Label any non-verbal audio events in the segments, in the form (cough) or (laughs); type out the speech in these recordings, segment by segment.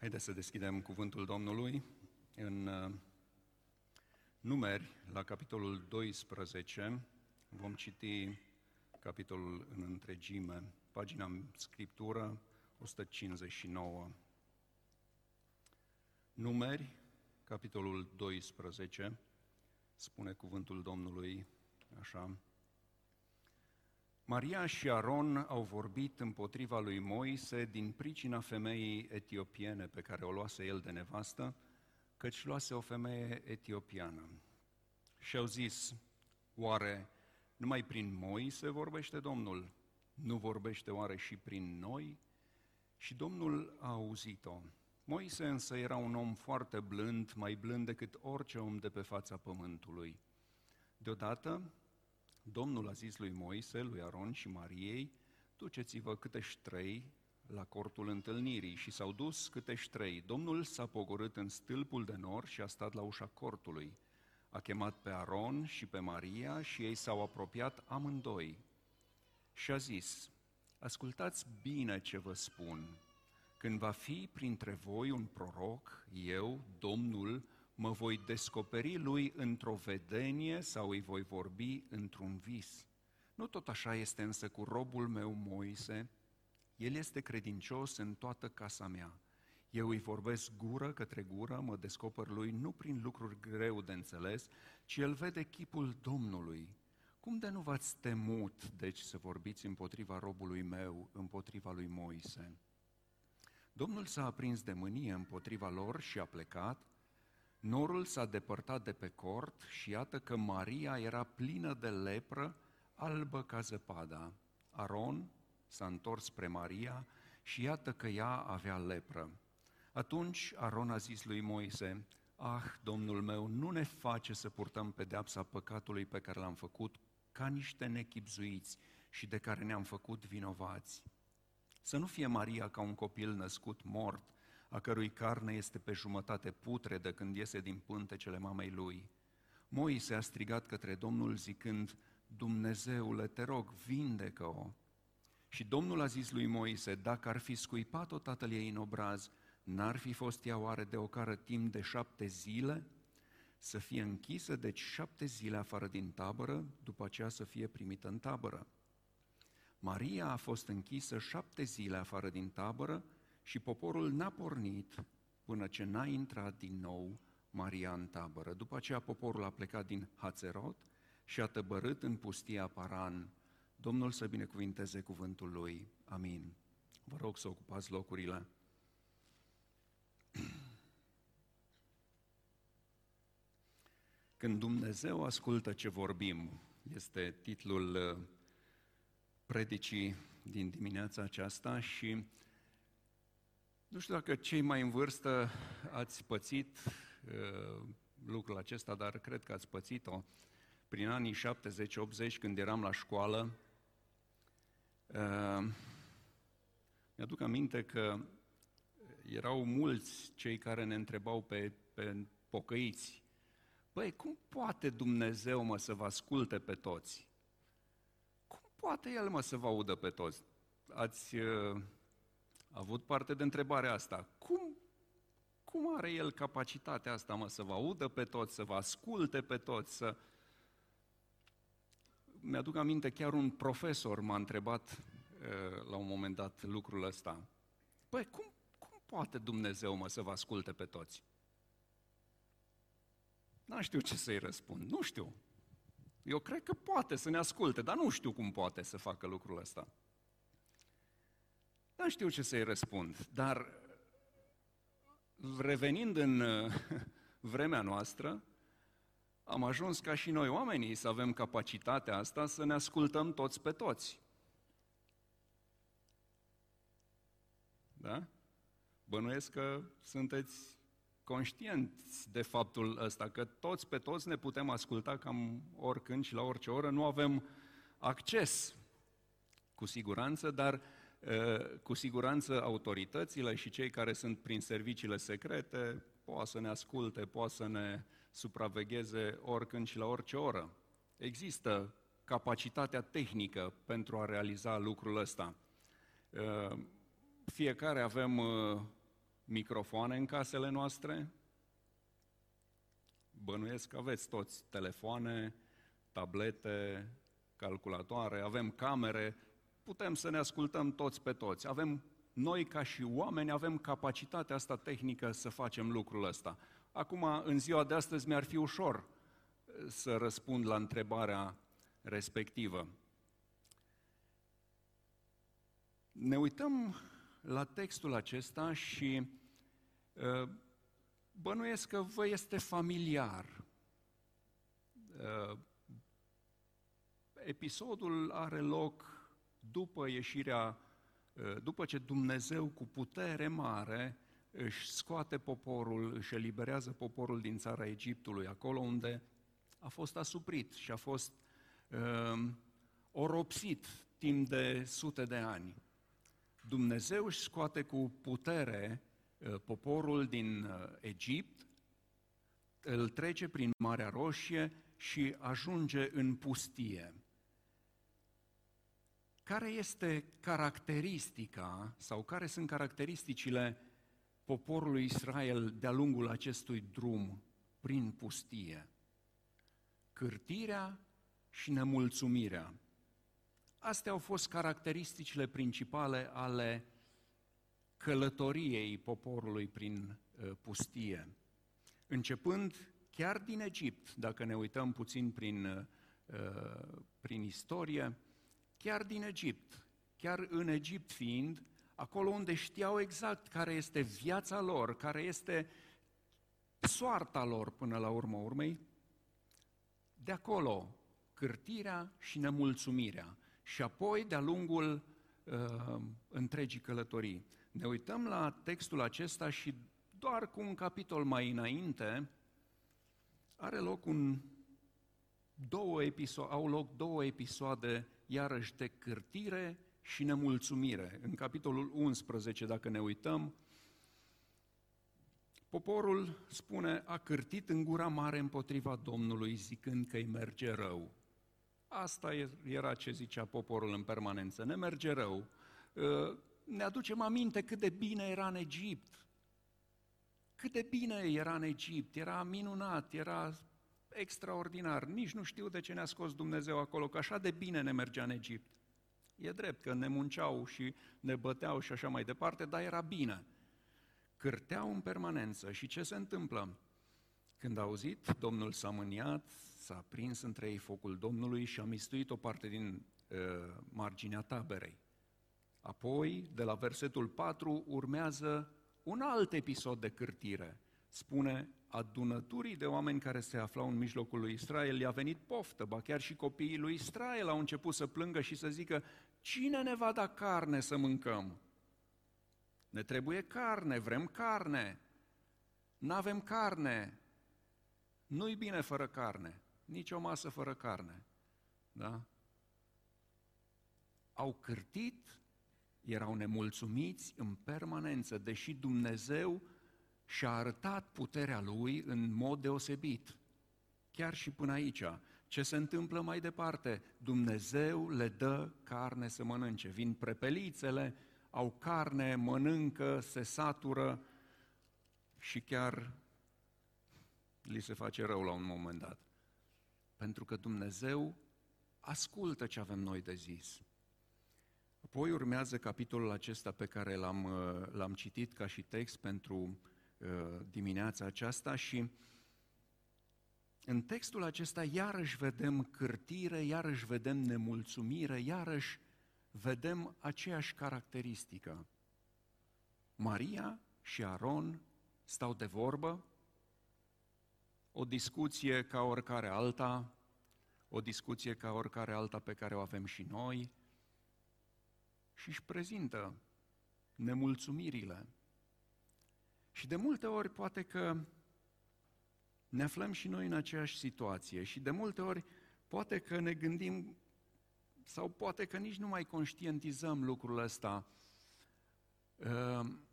Haideți să deschidem cuvântul Domnului în uh, numeri, la capitolul 12. Vom citi capitolul în întregime, pagina în scriptură 159. Numeri, capitolul 12, spune cuvântul Domnului așa. Maria și Aron au vorbit împotriva lui Moise din pricina femeii etiopiene pe care o luase el de nevastă, căci luase o femeie etiopiană. Și au zis, oare numai prin Moise vorbește Domnul? Nu vorbește oare și prin noi? Și Domnul a auzit-o. Moise însă era un om foarte blând, mai blând decât orice om de pe fața pământului. Deodată, Domnul a zis lui Moise, lui Aron și Mariei, duceți-vă câte trei la cortul întâlnirii și s-au dus câte trei. Domnul s-a pogorât în stâlpul de nor și a stat la ușa cortului. A chemat pe Aron și pe Maria și ei s-au apropiat amândoi. Și a zis, ascultați bine ce vă spun. Când va fi printre voi un proroc, eu, Domnul, mă voi descoperi lui într-o vedenie sau îi voi vorbi într-un vis. Nu tot așa este însă cu robul meu Moise, el este credincios în toată casa mea. Eu îi vorbesc gură către gură, mă descoper lui nu prin lucruri greu de înțeles, ci el vede chipul Domnului. Cum de nu v-ați temut, deci, să vorbiți împotriva robului meu, împotriva lui Moise? Domnul s-a aprins de mânie împotriva lor și a plecat, Norul s-a depărtat de pe cort și iată că Maria era plină de lepră, albă ca zăpada. Aron s-a întors spre Maria și iată că ea avea lepră. Atunci Aron a zis lui Moise, Ah, Domnul meu, nu ne face să purtăm pedeapsa păcatului pe care l-am făcut ca niște nechipzuiți și de care ne-am făcut vinovați. Să nu fie Maria ca un copil născut mort, a cărui carne este pe jumătate putredă când iese din pântecele mamei lui. Moise a strigat către Domnul zicând, Dumnezeule, te rog, vindecă-o. Și Domnul a zis lui Moise, dacă ar fi scuipat-o tatăl ei în obraz, n-ar fi fost ea oare de ocară timp de șapte zile? Să fie închisă, deci șapte zile afară din tabără, după aceea să fie primită în tabără. Maria a fost închisă șapte zile afară din tabără și poporul n-a pornit până ce n-a intrat din nou Maria în tabără. După aceea poporul a plecat din Hațerot și a tăbărât în pustia Paran. Domnul să binecuvinteze cuvântul lui. Amin. Vă rog să ocupați locurile. Când Dumnezeu ascultă ce vorbim, este titlul uh, predicii din dimineața aceasta și nu știu dacă cei mai în vârstă ați pățit uh, lucrul acesta, dar cred că ați pățit-o. Prin anii 70-80, când eram la școală, uh, mi-aduc aminte că erau mulți cei care ne întrebau pe, pe pocăiți, Băi, cum poate Dumnezeu, mă, să vă asculte pe toți? Cum poate El, mă, să vă audă pe toți? Ați uh, avut parte de întrebarea asta. Cum, cum are el capacitatea asta, mă, să vă audă pe toți, să vă asculte pe toți, să... Mi-aduc aminte, chiar un profesor m-a întrebat uh, la un moment dat lucrul ăsta. Păi, cum, cum poate Dumnezeu, mă, să vă asculte pe toți? Nu știu ce să-i răspund, nu știu. Eu cred că poate să ne asculte, dar nu știu cum poate să facă lucrul ăsta. Nu știu ce să-i răspund, dar revenind în uh, (laughs) vremea noastră, am ajuns ca și noi oamenii să avem capacitatea asta să ne ascultăm toți pe toți. Da? Bănuiesc că sunteți conștienți de faptul ăsta, că toți pe toți ne putem asculta cam oricând și la orice oră, nu avem acces cu siguranță, dar cu siguranță autoritățile și cei care sunt prin serviciile secrete poate să ne asculte, poate să ne supravegheze oricând și la orice oră. Există capacitatea tehnică pentru a realiza lucrul ăsta. Fiecare avem microfoane în casele noastre? Bănuiesc că aveți toți telefoane, tablete, calculatoare, avem camere, putem să ne ascultăm toți pe toți. Avem, noi ca și oameni, avem capacitatea asta tehnică să facem lucrul ăsta. Acum, în ziua de astăzi, mi-ar fi ușor eh, să răspund la întrebarea respectivă. Ne uităm la textul acesta și uh, bănuiesc că vă este familiar. Uh, episodul are loc după ieșirea, uh, după ce Dumnezeu cu putere mare își scoate poporul, își eliberează poporul din țara Egiptului, acolo unde a fost asuprit și a fost uh, oropsit timp de sute de ani. Dumnezeu își scoate cu putere uh, poporul din uh, Egipt, îl trece prin Marea Roșie și ajunge în pustie. Care este caracteristica sau care sunt caracteristicile poporului Israel de-a lungul acestui drum prin pustie? Cârtirea și nemulțumirea. Astea au fost caracteristicile principale ale călătoriei poporului prin uh, pustie. Începând chiar din Egipt, dacă ne uităm puțin prin, uh, prin istorie, chiar din Egipt, chiar în Egipt fiind, acolo unde știau exact care este viața lor, care este soarta lor până la urmă urmei, de acolo cârtirea și nemulțumirea și apoi de-a lungul uh, întregii călătorii. Ne uităm la textul acesta și doar cu un capitol mai înainte are loc un două episoade, au loc două episoade iarăși de cârtire și nemulțumire. În capitolul 11, dacă ne uităm, poporul spune, a cârtit în gura mare împotriva Domnului, zicând că îi merge rău. Asta era ce zicea poporul în permanență. Ne merge rău. Ă, ne aducem aminte cât de bine era în Egipt. Cât de bine era în Egipt, era minunat, era extraordinar. Nici nu știu de ce ne-a scos Dumnezeu acolo, că așa de bine ne mergea în Egipt. E drept că ne munceau și ne băteau și așa mai departe, dar era bine. Cârteau în permanență. Și ce se întâmplă? Când a auzit, Domnul s-a mâniat, s-a prins între ei focul Domnului și a mistuit o parte din uh, marginea taberei. Apoi, de la versetul 4, urmează un alt episod de cârtire. Spune, adunăturii de oameni care se aflau în mijlocul lui Israel i-a venit poftă, ba chiar și copiii lui Israel au început să plângă și să zică, cine ne va da carne să mâncăm? Ne trebuie carne, vrem carne. N-avem carne. Nu-i bine fără carne nici o masă fără carne. Da? Au cârtit, erau nemulțumiți în permanență, deși Dumnezeu și-a arătat puterea Lui în mod deosebit. Chiar și până aici. Ce se întâmplă mai departe? Dumnezeu le dă carne să mănânce. Vin prepelițele, au carne, mănâncă, se satură și chiar li se face rău la un moment dat. Pentru că Dumnezeu ascultă ce avem noi de zis. Apoi urmează capitolul acesta pe care l-am, uh, l-am citit ca și text pentru uh, dimineața aceasta și în textul acesta iarăși vedem cârtire, iarăși vedem nemulțumire, iarăși vedem aceeași caracteristică. Maria și Aron stau de vorbă, o discuție ca oricare alta, o discuție ca oricare alta pe care o avem și noi, și își prezintă nemulțumirile. Și de multe ori poate că ne aflăm și noi în aceeași situație și de multe ori poate că ne gândim sau poate că nici nu mai conștientizăm lucrul ăsta, ehm,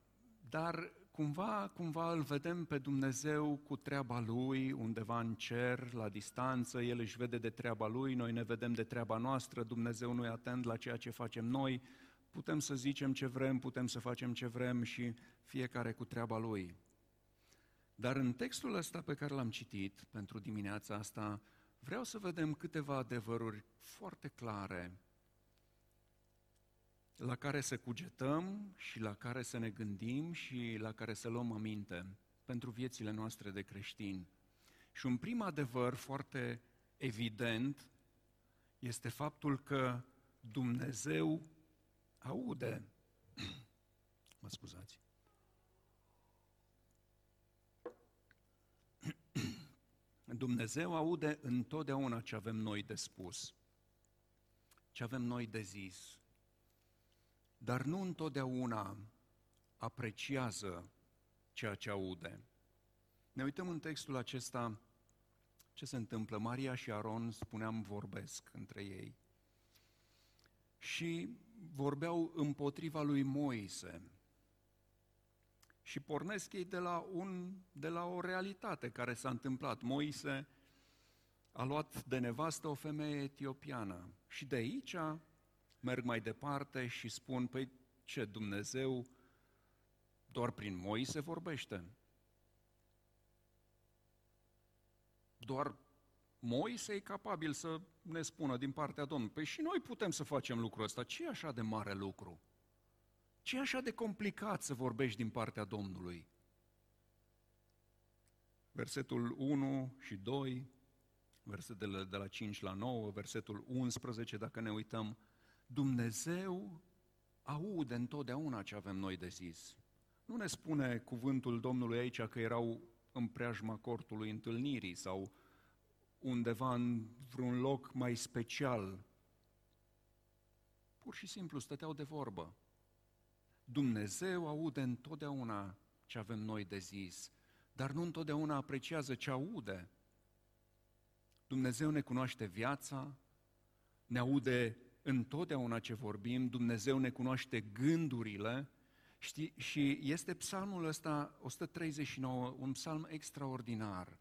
dar cumva, cumva îl vedem pe Dumnezeu cu treaba Lui, undeva în cer, la distanță, El își vede de treaba Lui, noi ne vedem de treaba noastră, Dumnezeu nu e atent la ceea ce facem noi, putem să zicem ce vrem, putem să facem ce vrem și fiecare cu treaba lui. Dar în textul ăsta pe care l-am citit pentru dimineața asta, vreau să vedem câteva adevăruri foarte clare la care să cugetăm și la care să ne gândim și la care să luăm aminte pentru viețile noastre de creștini. Și un prim adevăr foarte evident este faptul că Dumnezeu aude. (clears throat) Mă scuzați. (clears throat) Dumnezeu aude întotdeauna ce avem noi de spus, ce avem noi de zis, dar nu întotdeauna apreciază ceea ce aude. Ne uităm în textul acesta ce se întâmplă. Maria și Aron, spuneam, vorbesc între ei. Și vorbeau împotriva lui Moise. Și pornesc ei de la, un, de la o realitate care s-a întâmplat. Moise a luat de nevastă o femeie etiopiană. Și de aici merg mai departe și spun, păi ce, Dumnezeu doar prin Moise vorbește. Doar Moise e capabil să ne spună din partea Domnului. Păi și noi putem să facem lucrul ăsta. Ce e așa de mare lucru? Ce e așa de complicat să vorbești din partea Domnului? Versetul 1 și 2, versetele de la 5 la 9, versetul 11, dacă ne uităm, Dumnezeu aude întotdeauna ce avem noi de zis. Nu ne spune cuvântul Domnului aici că erau în preajma cortului întâlnirii sau undeva în vreun loc mai special. Pur și simplu stăteau de vorbă. Dumnezeu aude întotdeauna ce avem noi de zis, dar nu întotdeauna apreciază ce aude. Dumnezeu ne cunoaște viața, ne aude întotdeauna ce vorbim, Dumnezeu ne cunoaște gândurile, Știi? Și este psalmul ăsta, 139, un psalm extraordinar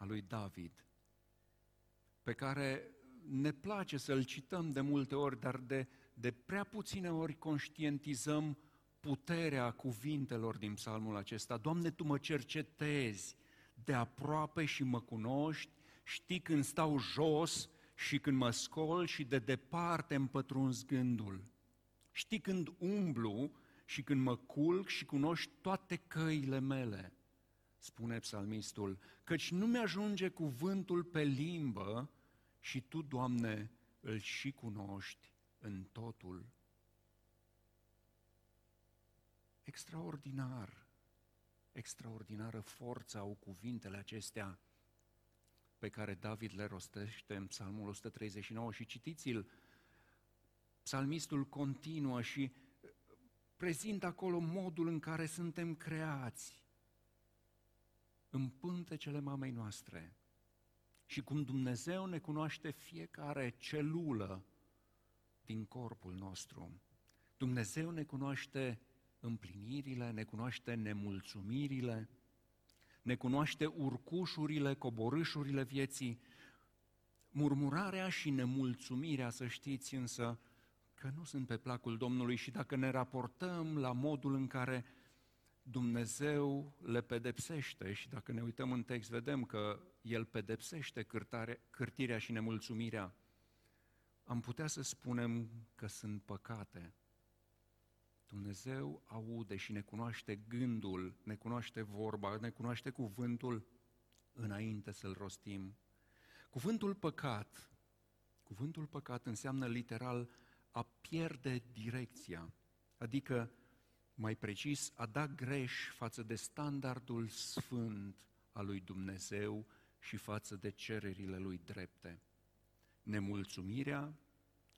al lui David, pe care ne place să-l cităm de multe ori, dar de, de prea puține ori conștientizăm puterea cuvintelor din psalmul acesta. Doamne, Tu mă cercetezi de aproape și mă cunoști, știi când stau jos și când mă scol și de departe îmi pătrunzi gândul. Știi când umblu și când mă culc și cunoști toate căile mele, spune psalmistul, căci nu mi-ajunge cuvântul pe limbă și Tu, Doamne, îl și cunoști în totul. Extraordinar, extraordinară forță au cuvintele acestea pe care David le rostește în Psalmul 139 și citiți-l. Psalmistul continuă și prezintă acolo modul în care suntem creați în pântecele mamei noastre și cum Dumnezeu ne cunoaște fiecare celulă din corpul nostru. Dumnezeu ne cunoaște împlinirile, ne cunoaște nemulțumirile, ne cunoaște urcușurile, coborâșurile vieții, murmurarea și nemulțumirea, să știți însă, că nu sunt pe placul Domnului și dacă ne raportăm la modul în care Dumnezeu le pedepsește și dacă ne uităm în text vedem că El pedepsește cârtare, cârtirea și nemulțumirea, am putea să spunem că sunt păcate. Dumnezeu aude și ne cunoaște gândul, ne cunoaște vorba, ne cunoaște cuvântul înainte să-l rostim. Cuvântul păcat, cuvântul păcat înseamnă literal a pierde direcția, adică, mai precis, a da greș față de standardul sfânt al lui Dumnezeu și față de cererile lui drepte. Nemulțumirea,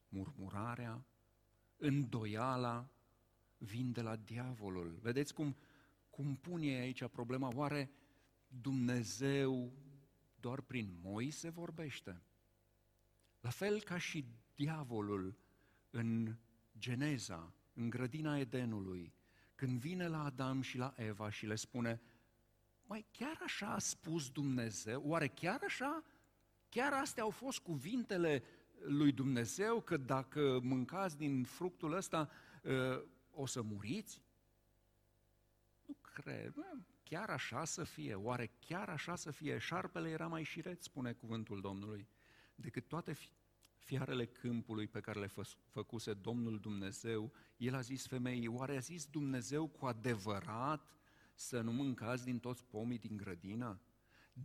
murmurarea, îndoiala vin de la diavolul. Vedeți cum, cum pune aici problema? Oare Dumnezeu doar prin Moise vorbește? La fel ca și diavolul în Geneza, în grădina Edenului, când vine la Adam și la Eva și le spune, mai chiar așa a spus Dumnezeu? Oare chiar așa? Chiar astea au fost cuvintele lui Dumnezeu că dacă mâncați din fructul ăsta uh, o să muriți? Nu cred. Chiar așa să fie? Oare chiar așa să fie? Șarpele era mai șiret, spune cuvântul Domnului, decât toate fiarele câmpului pe care le fă, făcuse Domnul Dumnezeu. El a zis femeii, oare a zis Dumnezeu cu adevărat să nu mâncați din toți pomii din grădină?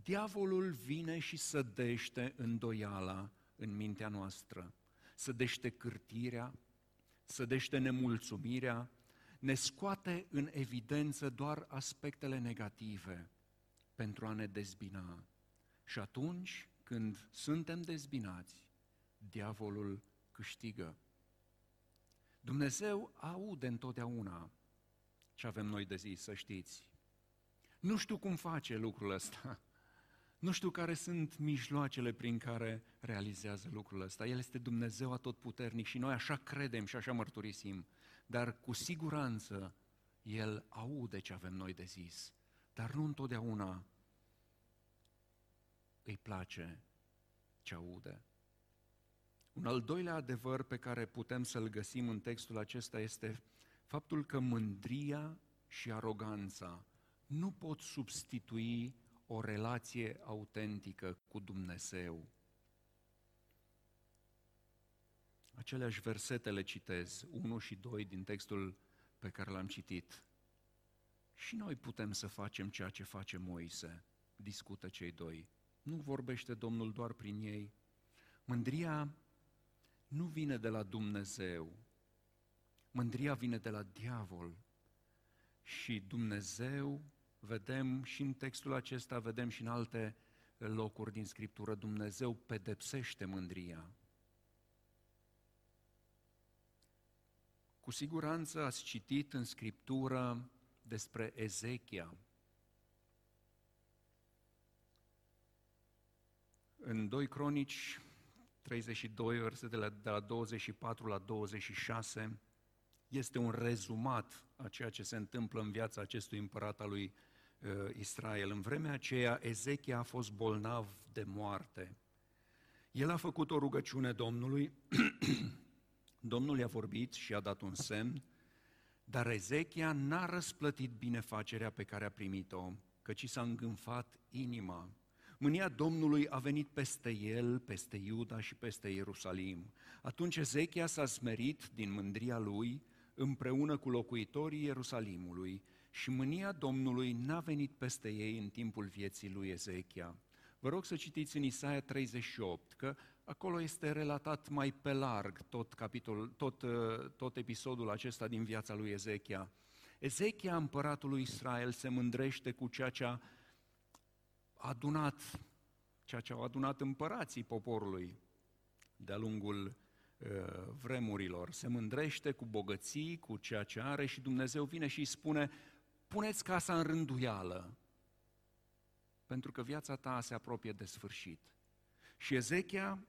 Diavolul vine și sădește îndoiala în mintea noastră, sădește cârtirea, sădește nemulțumirea, ne scoate în evidență doar aspectele negative pentru a ne dezbina. Și atunci când suntem dezbinați, diavolul câștigă. Dumnezeu aude întotdeauna ce avem noi de zis, să știți. Nu știu cum face lucrul ăsta, nu știu care sunt mijloacele prin care realizează lucrul ăsta. El este Dumnezeu atotputernic și noi așa credem și așa mărturisim. Dar cu siguranță El aude ce avem noi de zis. Dar nu întotdeauna îi place ce aude. Un al doilea adevăr pe care putem să-l găsim în textul acesta este faptul că mândria și aroganța nu pot substitui o relație autentică cu Dumnezeu. Aceleași versete le citez, 1 și 2 din textul pe care l-am citit. Și noi putem să facem ceea ce face Moise, discută cei doi. Nu vorbește Domnul doar prin ei. Mândria nu vine de la Dumnezeu. Mândria vine de la diavol. Și Dumnezeu vedem și în textul acesta, vedem și în alte locuri din Scriptură, Dumnezeu pedepsește mândria. Cu siguranță ați citit în Scriptură despre Ezechia. În 2 Cronici 32, versetele de la 24 la 26, este un rezumat a ceea ce se întâmplă în viața acestui împărat al lui uh, Israel. În vremea aceea, Ezechia a fost bolnav de moarte. El a făcut o rugăciune Domnului, (clears throat) Domnul i-a vorbit și a dat un semn, dar Ezechia n-a răsplătit binefacerea pe care a primit-o, căci s-a îngânfat inima. Mânia Domnului a venit peste el, peste Iuda și peste Ierusalim. Atunci Ezechia s-a smerit din mândria lui, împreună cu locuitorii Ierusalimului și mânia Domnului n-a venit peste ei în timpul vieții lui Ezechia. Vă rog să citiți în Isaia 38, că acolo este relatat mai pe larg tot, capitol, tot, uh, tot episodul acesta din viața lui Ezechia. Ezechia, împăratul lui Israel, se mândrește cu ceea ce a adunat, ceea ce au adunat împărații poporului de-a lungul Uh, vremurilor, se mândrește cu bogății, cu ceea ce are și Dumnezeu vine și îi spune, puneți casa în rânduială, pentru că viața ta se apropie de sfârșit. Și Ezechia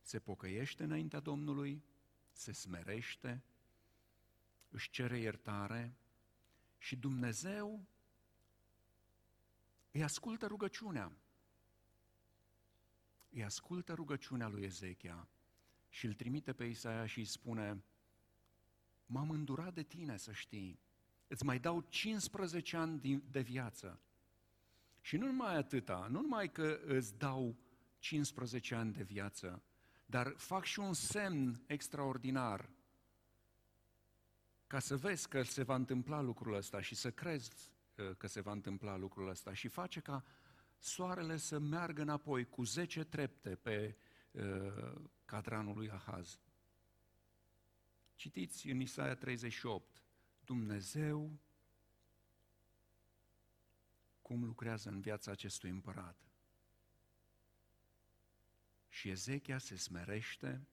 se pocăiește înaintea Domnului, se smerește, își cere iertare și Dumnezeu îi ascultă rugăciunea îi ascultă rugăciunea lui Ezechia și îl trimite pe Isaia și îi spune, m-am îndurat de tine să știi, îți mai dau 15 ani de viață. Și nu numai atâta, nu numai că îți dau 15 ani de viață, dar fac și un semn extraordinar ca să vezi că se va întâmpla lucrul ăsta și să crezi uh, că se va întâmpla lucrul ăsta și face ca soarele să meargă înapoi cu zece trepte pe uh, cadranul lui Ahaz. Citiți în Isaia 38, Dumnezeu cum lucrează în viața acestui împărat. Și Ezechia se smerește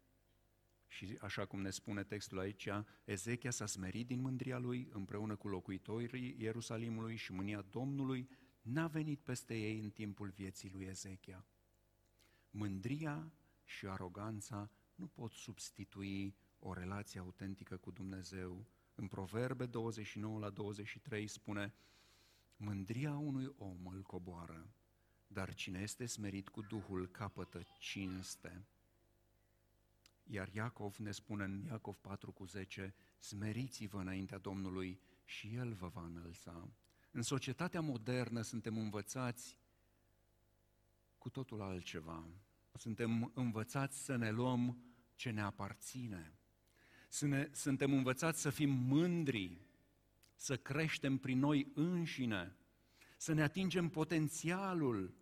și așa cum ne spune textul aici, Ezechia s-a smerit din mândria lui împreună cu locuitorii Ierusalimului și mânia Domnului n-a venit peste ei în timpul vieții lui Ezechia. Mândria și aroganța nu pot substitui o relație autentică cu Dumnezeu. În Proverbe 29 la 23 spune, Mândria unui om îl coboară, dar cine este smerit cu Duhul capătă cinste. Iar Iacov ne spune în Iacov 4 cu 10, smeriți-vă înaintea Domnului și El vă va înălța. În societatea modernă suntem învățați cu totul altceva. Suntem învățați să ne luăm ce ne aparține. Suntem învățați să fim mândri, să creștem prin noi înșine, să ne atingem potențialul.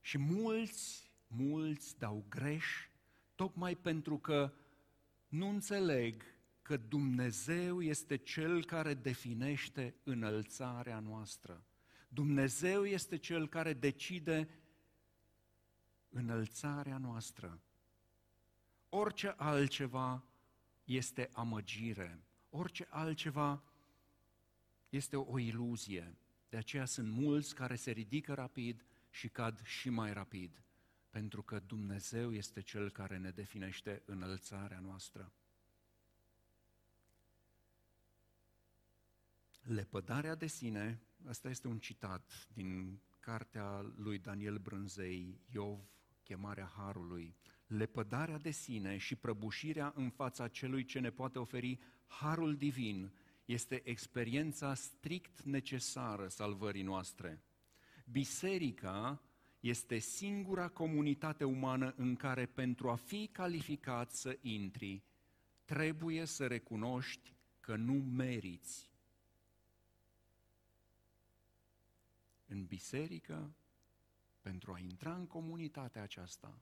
Și mulți, mulți dau greș, tocmai pentru că nu înțeleg că Dumnezeu este Cel care definește înălțarea noastră. Dumnezeu este Cel care decide înălțarea noastră. Orice altceva este amăgire, orice altceva este o iluzie. De aceea sunt mulți care se ridică rapid și cad și mai rapid, pentru că Dumnezeu este Cel care ne definește înălțarea noastră. Lepădarea de sine, asta este un citat din cartea lui Daniel Brânzei, Iov, chemarea Harului. Lepădarea de sine și prăbușirea în fața celui ce ne poate oferi Harul Divin este experiența strict necesară salvării noastre. Biserica este singura comunitate umană în care pentru a fi calificat să intri, trebuie să recunoști că nu meriți. În biserică, pentru a intra în comunitatea aceasta,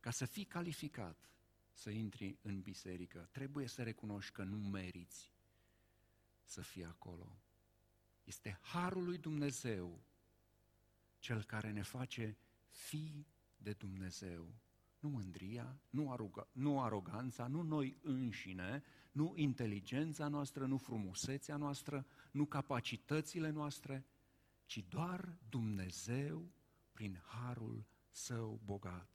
ca să fii calificat să intri în biserică, trebuie să recunoști că nu meriți să fii acolo. Este harul lui Dumnezeu cel care ne face fi de Dumnezeu. Nu mândria, nu, aruga, nu aroganța, nu noi înșine, nu inteligența noastră, nu frumusețea noastră, nu capacitățile noastre, ci doar Dumnezeu prin harul său bogat.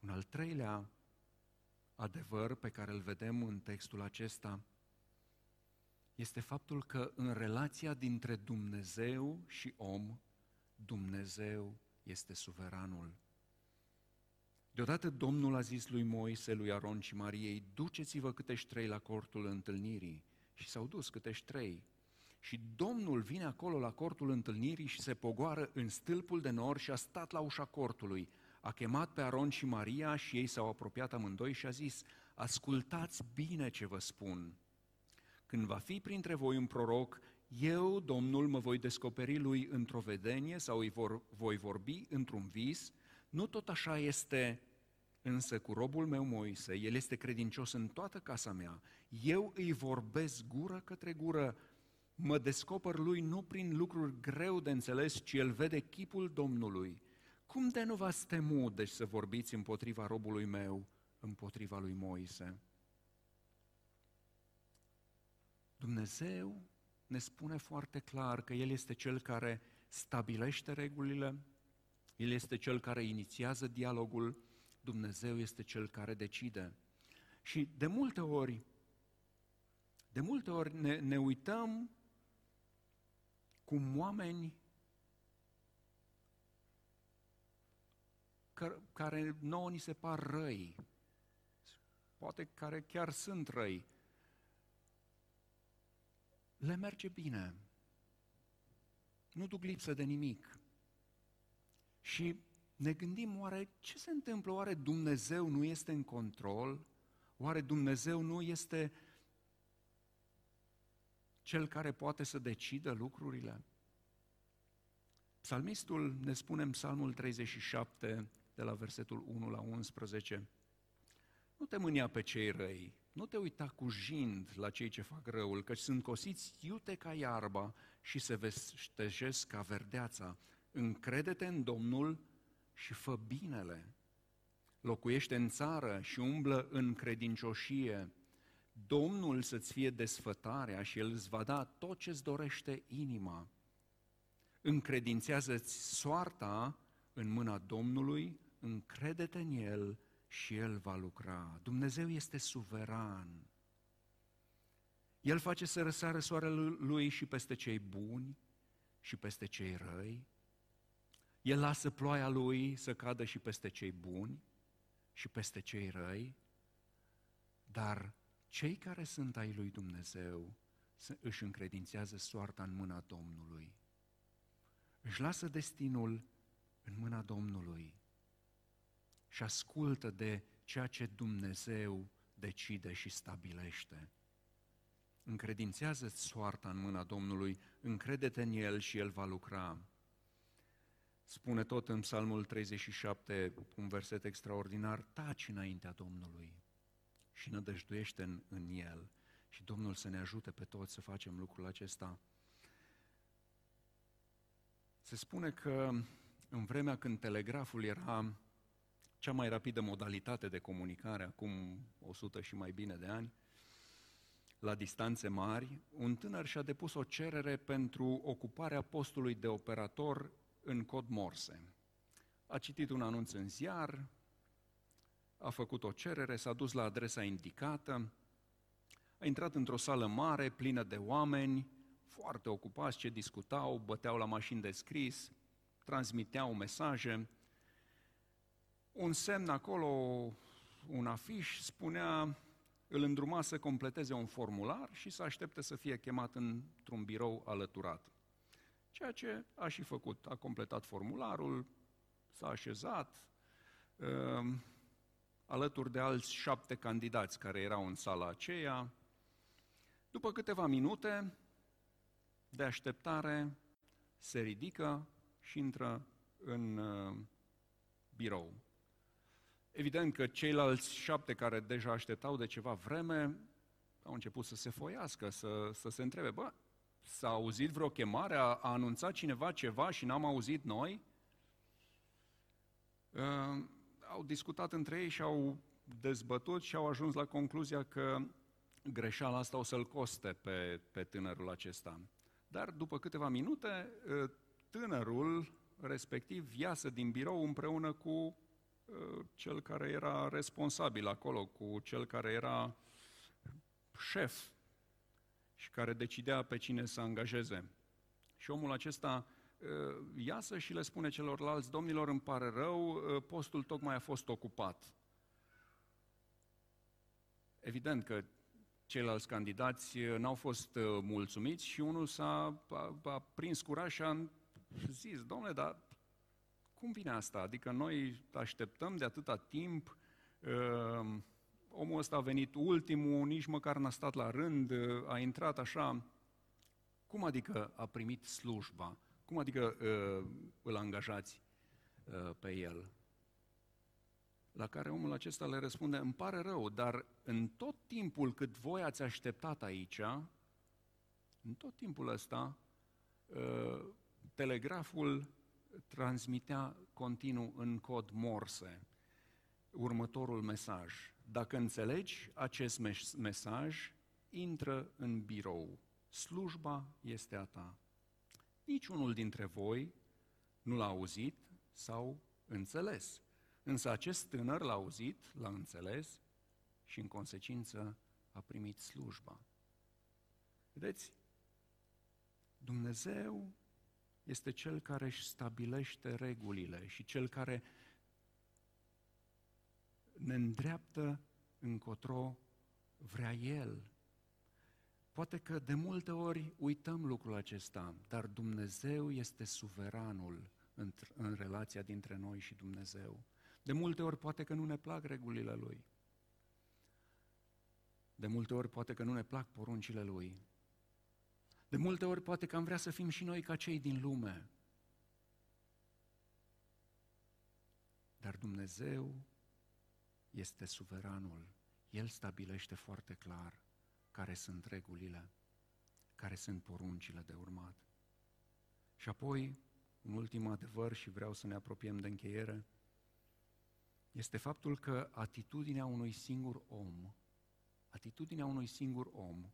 Un al treilea adevăr pe care îl vedem în textul acesta este faptul că în relația dintre Dumnezeu și om, Dumnezeu este suveranul. Deodată Domnul a zis lui Moise, lui Aron și Mariei, duceți-vă câtești trei la cortul întâlnirii. Și s-au dus câtești trei. Și Domnul vine acolo la cortul întâlnirii și se pogoară în stâlpul de nor și a stat la ușa cortului. A chemat pe Aron și Maria și ei s-au apropiat amândoi și a zis, ascultați bine ce vă spun. Când va fi printre voi un proroc, eu, Domnul, mă voi descoperi lui într-o vedenie sau îi vor, voi vorbi într-un vis. Nu tot așa este însă cu robul meu Moise, el este credincios în toată casa mea. Eu îi vorbesc gură către gură, mă descoper lui nu prin lucruri greu de înțeles, ci el vede chipul Domnului. Cum de nu v-ați temut, deci, să vorbiți împotriva robului meu, împotriva lui Moise? Dumnezeu ne spune foarte clar că El este Cel care stabilește regulile, El este Cel care inițiază dialogul, Dumnezeu este Cel care decide. Și de multe ori, de multe ori ne, ne uităm cum oameni care nouă ni se par răi, poate care chiar sunt răi, le merge bine. Nu duc lipsă de nimic. Și ne gândim, oare ce se întâmplă? Oare Dumnezeu nu este în control? Oare Dumnezeu nu este cel care poate să decidă lucrurile? Psalmistul ne spune în Psalmul 37, de la versetul 1 la 11, nu te mânia pe cei răi, nu te uita cu jind la cei ce fac răul, căci sunt cosiți iute ca iarba și se vestejesc ca verdeața. Încrede-te în Domnul și fă binele. Locuiește în țară și umblă în credincioșie. Domnul să-ți fie desfătarea și El îți va da tot ce-ți dorește inima. Încredințează-ți soarta în mâna Domnului, încrede-te în El și El va lucra. Dumnezeu este suveran. El face să răsară soarele Lui și peste cei buni și peste cei răi, El lasă ploaia Lui să cadă și peste cei buni și peste cei răi, dar cei care sunt ai lui Dumnezeu își încredințează soarta în mâna Domnului. Își lasă destinul în mâna Domnului și ascultă de ceea ce Dumnezeu decide și stabilește. încredințează soarta în mâna Domnului, încrede-te în El și El va lucra. Spune tot în Psalmul 37, un verset extraordinar, taci înaintea Domnului și nădăjduiește în, în El. Și Domnul să ne ajute pe toți să facem lucrul acesta. Se spune că în vremea când telegraful era cea mai rapidă modalitate de comunicare, acum 100 și mai bine de ani, la distanțe mari, un tânăr și-a depus o cerere pentru ocuparea postului de operator în cod morse. A citit un anunț în ziar, a făcut o cerere, s-a dus la adresa indicată, a intrat într-o sală mare, plină de oameni, foarte ocupați, ce discutau, băteau la mașini de scris, transmiteau mesaje. Un semn acolo, un afiș, spunea, îl îndruma să completeze un formular și să aștepte să fie chemat într-un birou alăturat. Ceea ce a și făcut. A completat formularul, s-a așezat, uh, alături de alți șapte candidați care erau în sala aceea. După câteva minute de așteptare, se ridică și intră în uh, birou. Evident că ceilalți șapte care deja așteptau de ceva vreme au început să se foiască, să, să se întrebe, bă, s-a auzit vreo chemare, a, a anunțat cineva ceva și n-am auzit noi? Uh, au discutat între ei și au dezbătut și au ajuns la concluzia că greșeala asta o să-l coste pe, pe tânărul acesta. Dar după câteva minute, uh, tânărul respectiv iasă din birou împreună cu uh, cel care era responsabil acolo, cu cel care era șef și care decidea pe cine să angajeze. Și omul acesta uh, iasă și le spune celorlalți, domnilor, îmi pare rău, uh, postul tocmai a fost ocupat. Evident că ceilalți candidați uh, n-au fost mulțumiți și unul s-a a, a prins curaj și a zis, domnule, dar cum vine asta? Adică noi așteptăm de atâta timp, uh, omul ăsta a venit ultimul, nici măcar n-a stat la rând, a intrat așa. Cum adică a primit slujba? Cum adică uh, îl angajați uh, pe el? La care omul acesta le răspunde, îmi pare rău, dar în tot timpul cât voi ați așteptat aici, în tot timpul ăsta, uh, telegraful transmitea continuu în cod morse următorul mesaj. Dacă înțelegi acest mesaj, intră în birou. Slujba este a ta. Niciunul dintre voi nu l-a auzit sau înțeles. Însă acest tânăr l-a auzit, l-a înțeles și în consecință a primit slujba. Vedeți? Dumnezeu este cel care își stabilește regulile și cel care ne îndreaptă încotro vrea El. Poate că de multe ori uităm lucrul acesta, dar Dumnezeu este suveranul în, în relația dintre noi și Dumnezeu. De multe ori poate că nu ne plac regulile Lui. De multe ori poate că nu ne plac poruncile Lui. De multe ori poate că am vrea să fim și noi ca cei din lume. Dar Dumnezeu este suveranul. El stabilește foarte clar care sunt regulile, care sunt poruncile de urmat. Și apoi, un ultim adevăr și vreau să ne apropiem de încheiere, este faptul că atitudinea unui singur om, atitudinea unui singur om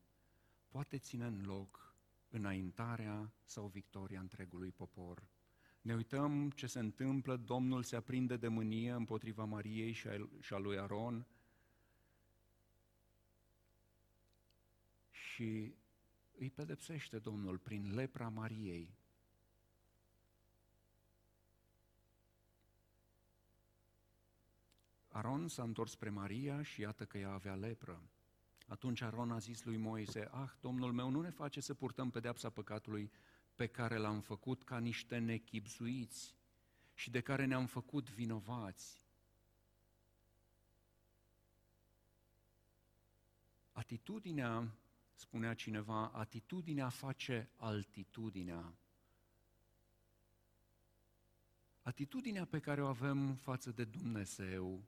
poate ține în loc înaintarea sau victoria întregului popor. Ne uităm ce se întâmplă, Domnul se aprinde de mânie împotriva Mariei și a lui Aron și îi pedepsește Domnul prin lepra Mariei. Aron s-a întors spre Maria și iată că ea avea lepră. Atunci Aron a zis lui Moise, ah, Domnul meu, nu ne face să purtăm pedeapsa păcatului pe care l-am făcut ca niște nechipzuiți și de care ne-am făcut vinovați. Atitudinea, spunea cineva, atitudinea face altitudinea. Atitudinea pe care o avem față de Dumnezeu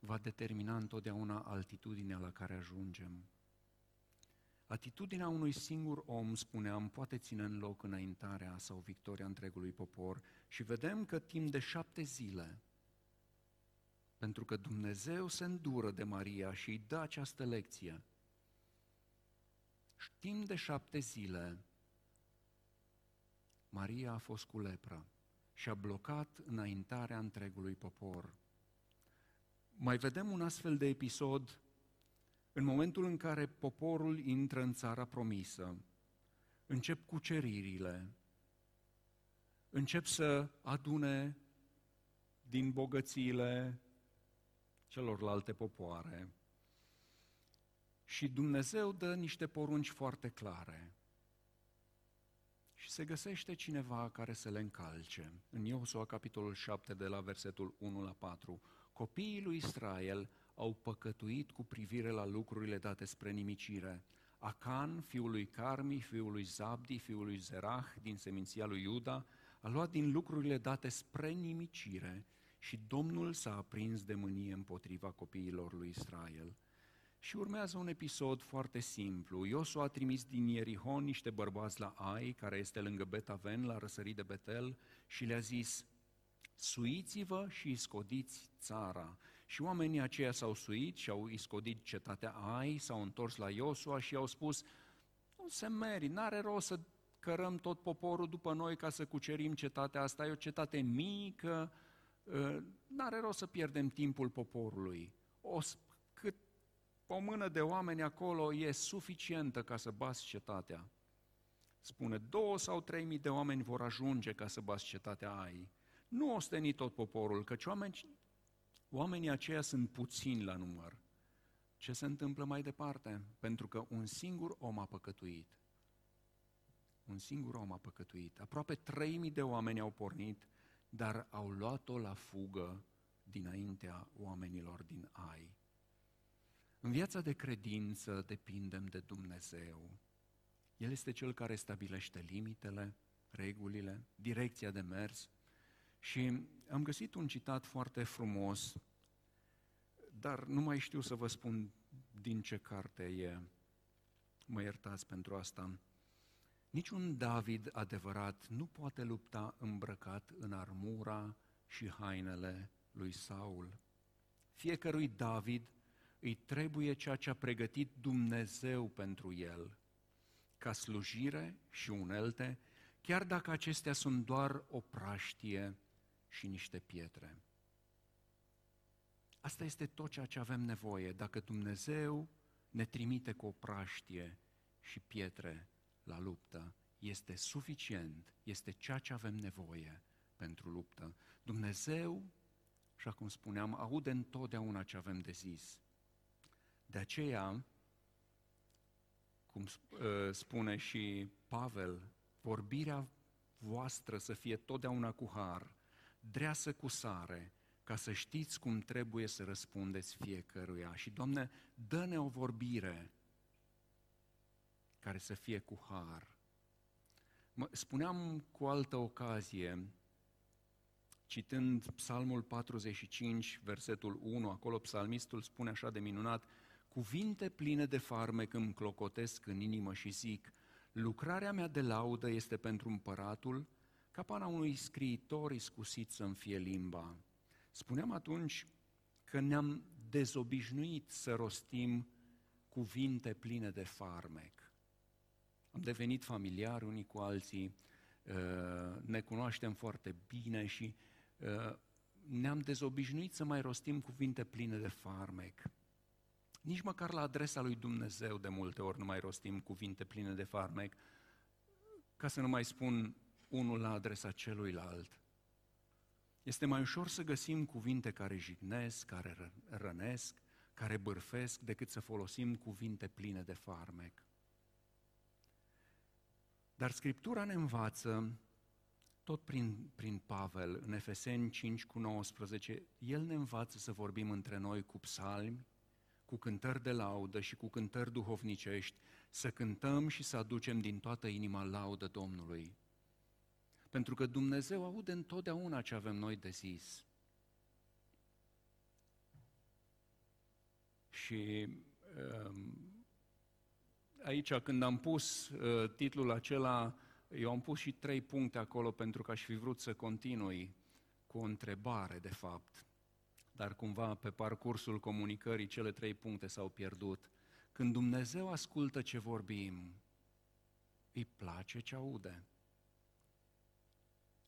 va determina întotdeauna altitudinea la care ajungem. Atitudinea unui singur om, spuneam, poate ține în loc înaintarea sau victoria întregului popor și vedem că timp de șapte zile, pentru că Dumnezeu se îndură de Maria și îi dă această lecție, și timp de șapte zile, Maria a fost cu lepră și a blocat înaintarea întregului popor. Mai vedem un astfel de episod în momentul în care poporul intră în țara promisă, încep cuceririle, încep să adune din bogățiile celorlalte popoare. Și Dumnezeu dă niște porunci foarte clare. Și se găsește cineva care să le încalce. În Iosua, capitolul 7, de la versetul 1 la 4, copiii lui Israel au păcătuit cu privire la lucrurile date spre nimicire. Acan, fiul lui Carmi, fiul lui Zabdi, fiul lui Zerah, din seminția lui Iuda, a luat din lucrurile date spre nimicire și Domnul s-a aprins de mânie împotriva copiilor lui Israel. Și urmează un episod foarte simplu. Iosu a trimis din Ierihon niște bărbați la Ai, care este lângă Betaven, la răsărit de Betel, și le-a zis, suiți-vă și scodiți țara. Și oamenii aceia s-au suit și au iscodit cetatea Ai, s-au întors la Iosua și i-au spus, nu se meri, n-are rost să cărăm tot poporul după noi ca să cucerim cetatea asta, e o cetate mică, ă, n-are rost să pierdem timpul poporului. O, cât o mână de oameni acolo e suficientă ca să bați cetatea. Spune, două sau trei mii de oameni vor ajunge ca să bați cetatea Ai. Nu osteni tot poporul, căci oameni, oamenii aceia sunt puțini la număr. Ce se întâmplă mai departe? Pentru că un singur om a păcătuit. Un singur om a păcătuit. Aproape 3000 de oameni au pornit, dar au luat-o la fugă dinaintea oamenilor din Ai. În viața de credință depindem de Dumnezeu. El este cel care stabilește limitele, regulile, direcția de mers, și am găsit un citat foarte frumos, dar nu mai știu să vă spun din ce carte e. Mă iertați pentru asta. Niciun David adevărat nu poate lupta îmbrăcat în armura și hainele lui Saul. Fiecărui David îi trebuie ceea ce a pregătit Dumnezeu pentru el, ca slujire și unelte, chiar dacă acestea sunt doar o praștie și niște pietre. Asta este tot ceea ce avem nevoie. Dacă Dumnezeu ne trimite cu o praștie și pietre la luptă, este suficient, este ceea ce avem nevoie pentru luptă. Dumnezeu, așa cum spuneam, aude întotdeauna ce avem de zis. De aceea, cum ă, spune și Pavel, vorbirea voastră să fie totdeauna cu har, dreasă cu sare, ca să știți cum trebuie să răspundeți fiecăruia. Și, Doamne, dă-ne o vorbire care să fie cu har. Mă, spuneam cu altă ocazie, citând Psalmul 45, versetul 1, acolo psalmistul spune așa de minunat, cuvinte pline de farmec îmi clocotesc în inimă și zic, lucrarea mea de laudă este pentru împăratul, capana unui scriitor iscusit să-mi fie limba. Spuneam atunci că ne-am dezobișnuit să rostim cuvinte pline de farmec. Am devenit familiari unii cu alții, uh, ne cunoaștem foarte bine și uh, ne-am dezobișnuit să mai rostim cuvinte pline de farmec. Nici măcar la adresa lui Dumnezeu de multe ori nu mai rostim cuvinte pline de farmec, ca să nu mai spun unul la adresa celuilalt. Este mai ușor să găsim cuvinte care jignesc, care rănesc, care bârfesc, decât să folosim cuvinte pline de farmec. Dar Scriptura ne învață, tot prin, prin Pavel, în Efeseni 5 cu 19, el ne învață să vorbim între noi cu psalmi, cu cântări de laudă și cu cântări duhovnicești, să cântăm și să aducem din toată inima laudă Domnului. Pentru că Dumnezeu aude întotdeauna ce avem noi de zis. Și um, aici când am pus uh, titlul acela, eu am pus și trei puncte acolo pentru că aș fi vrut să continui cu o întrebare, de fapt. Dar cumva pe parcursul comunicării cele trei puncte s-au pierdut. Când Dumnezeu ascultă ce vorbim, îi place ce aude.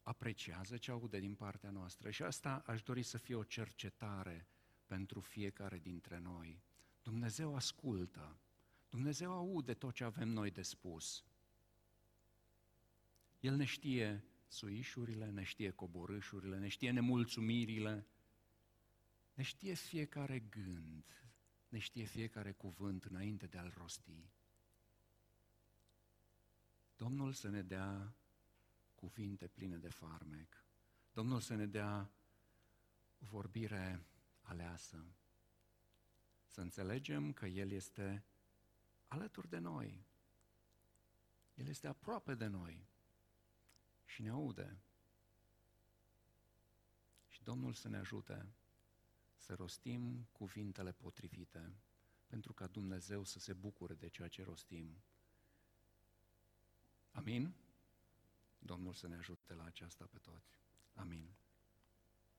Apreciază ce aude din partea noastră. Și asta aș dori să fie o cercetare pentru fiecare dintre noi. Dumnezeu ascultă. Dumnezeu aude tot ce avem noi de spus. El ne știe suișurile, ne știe coborâșurile, ne știe nemulțumirile, ne știe fiecare gând, ne știe fiecare cuvânt înainte de a-l rosti. Domnul să ne dea cuvinte pline de farmec. Domnul să ne dea vorbire aleasă. Să înțelegem că El este alături de noi. El este aproape de noi și ne aude. Și Domnul să ne ajute să rostim cuvintele potrivite, pentru ca Dumnezeu să se bucure de ceea ce rostim. Amin? Domnul să ne ajute la aceasta pe toți. Amin.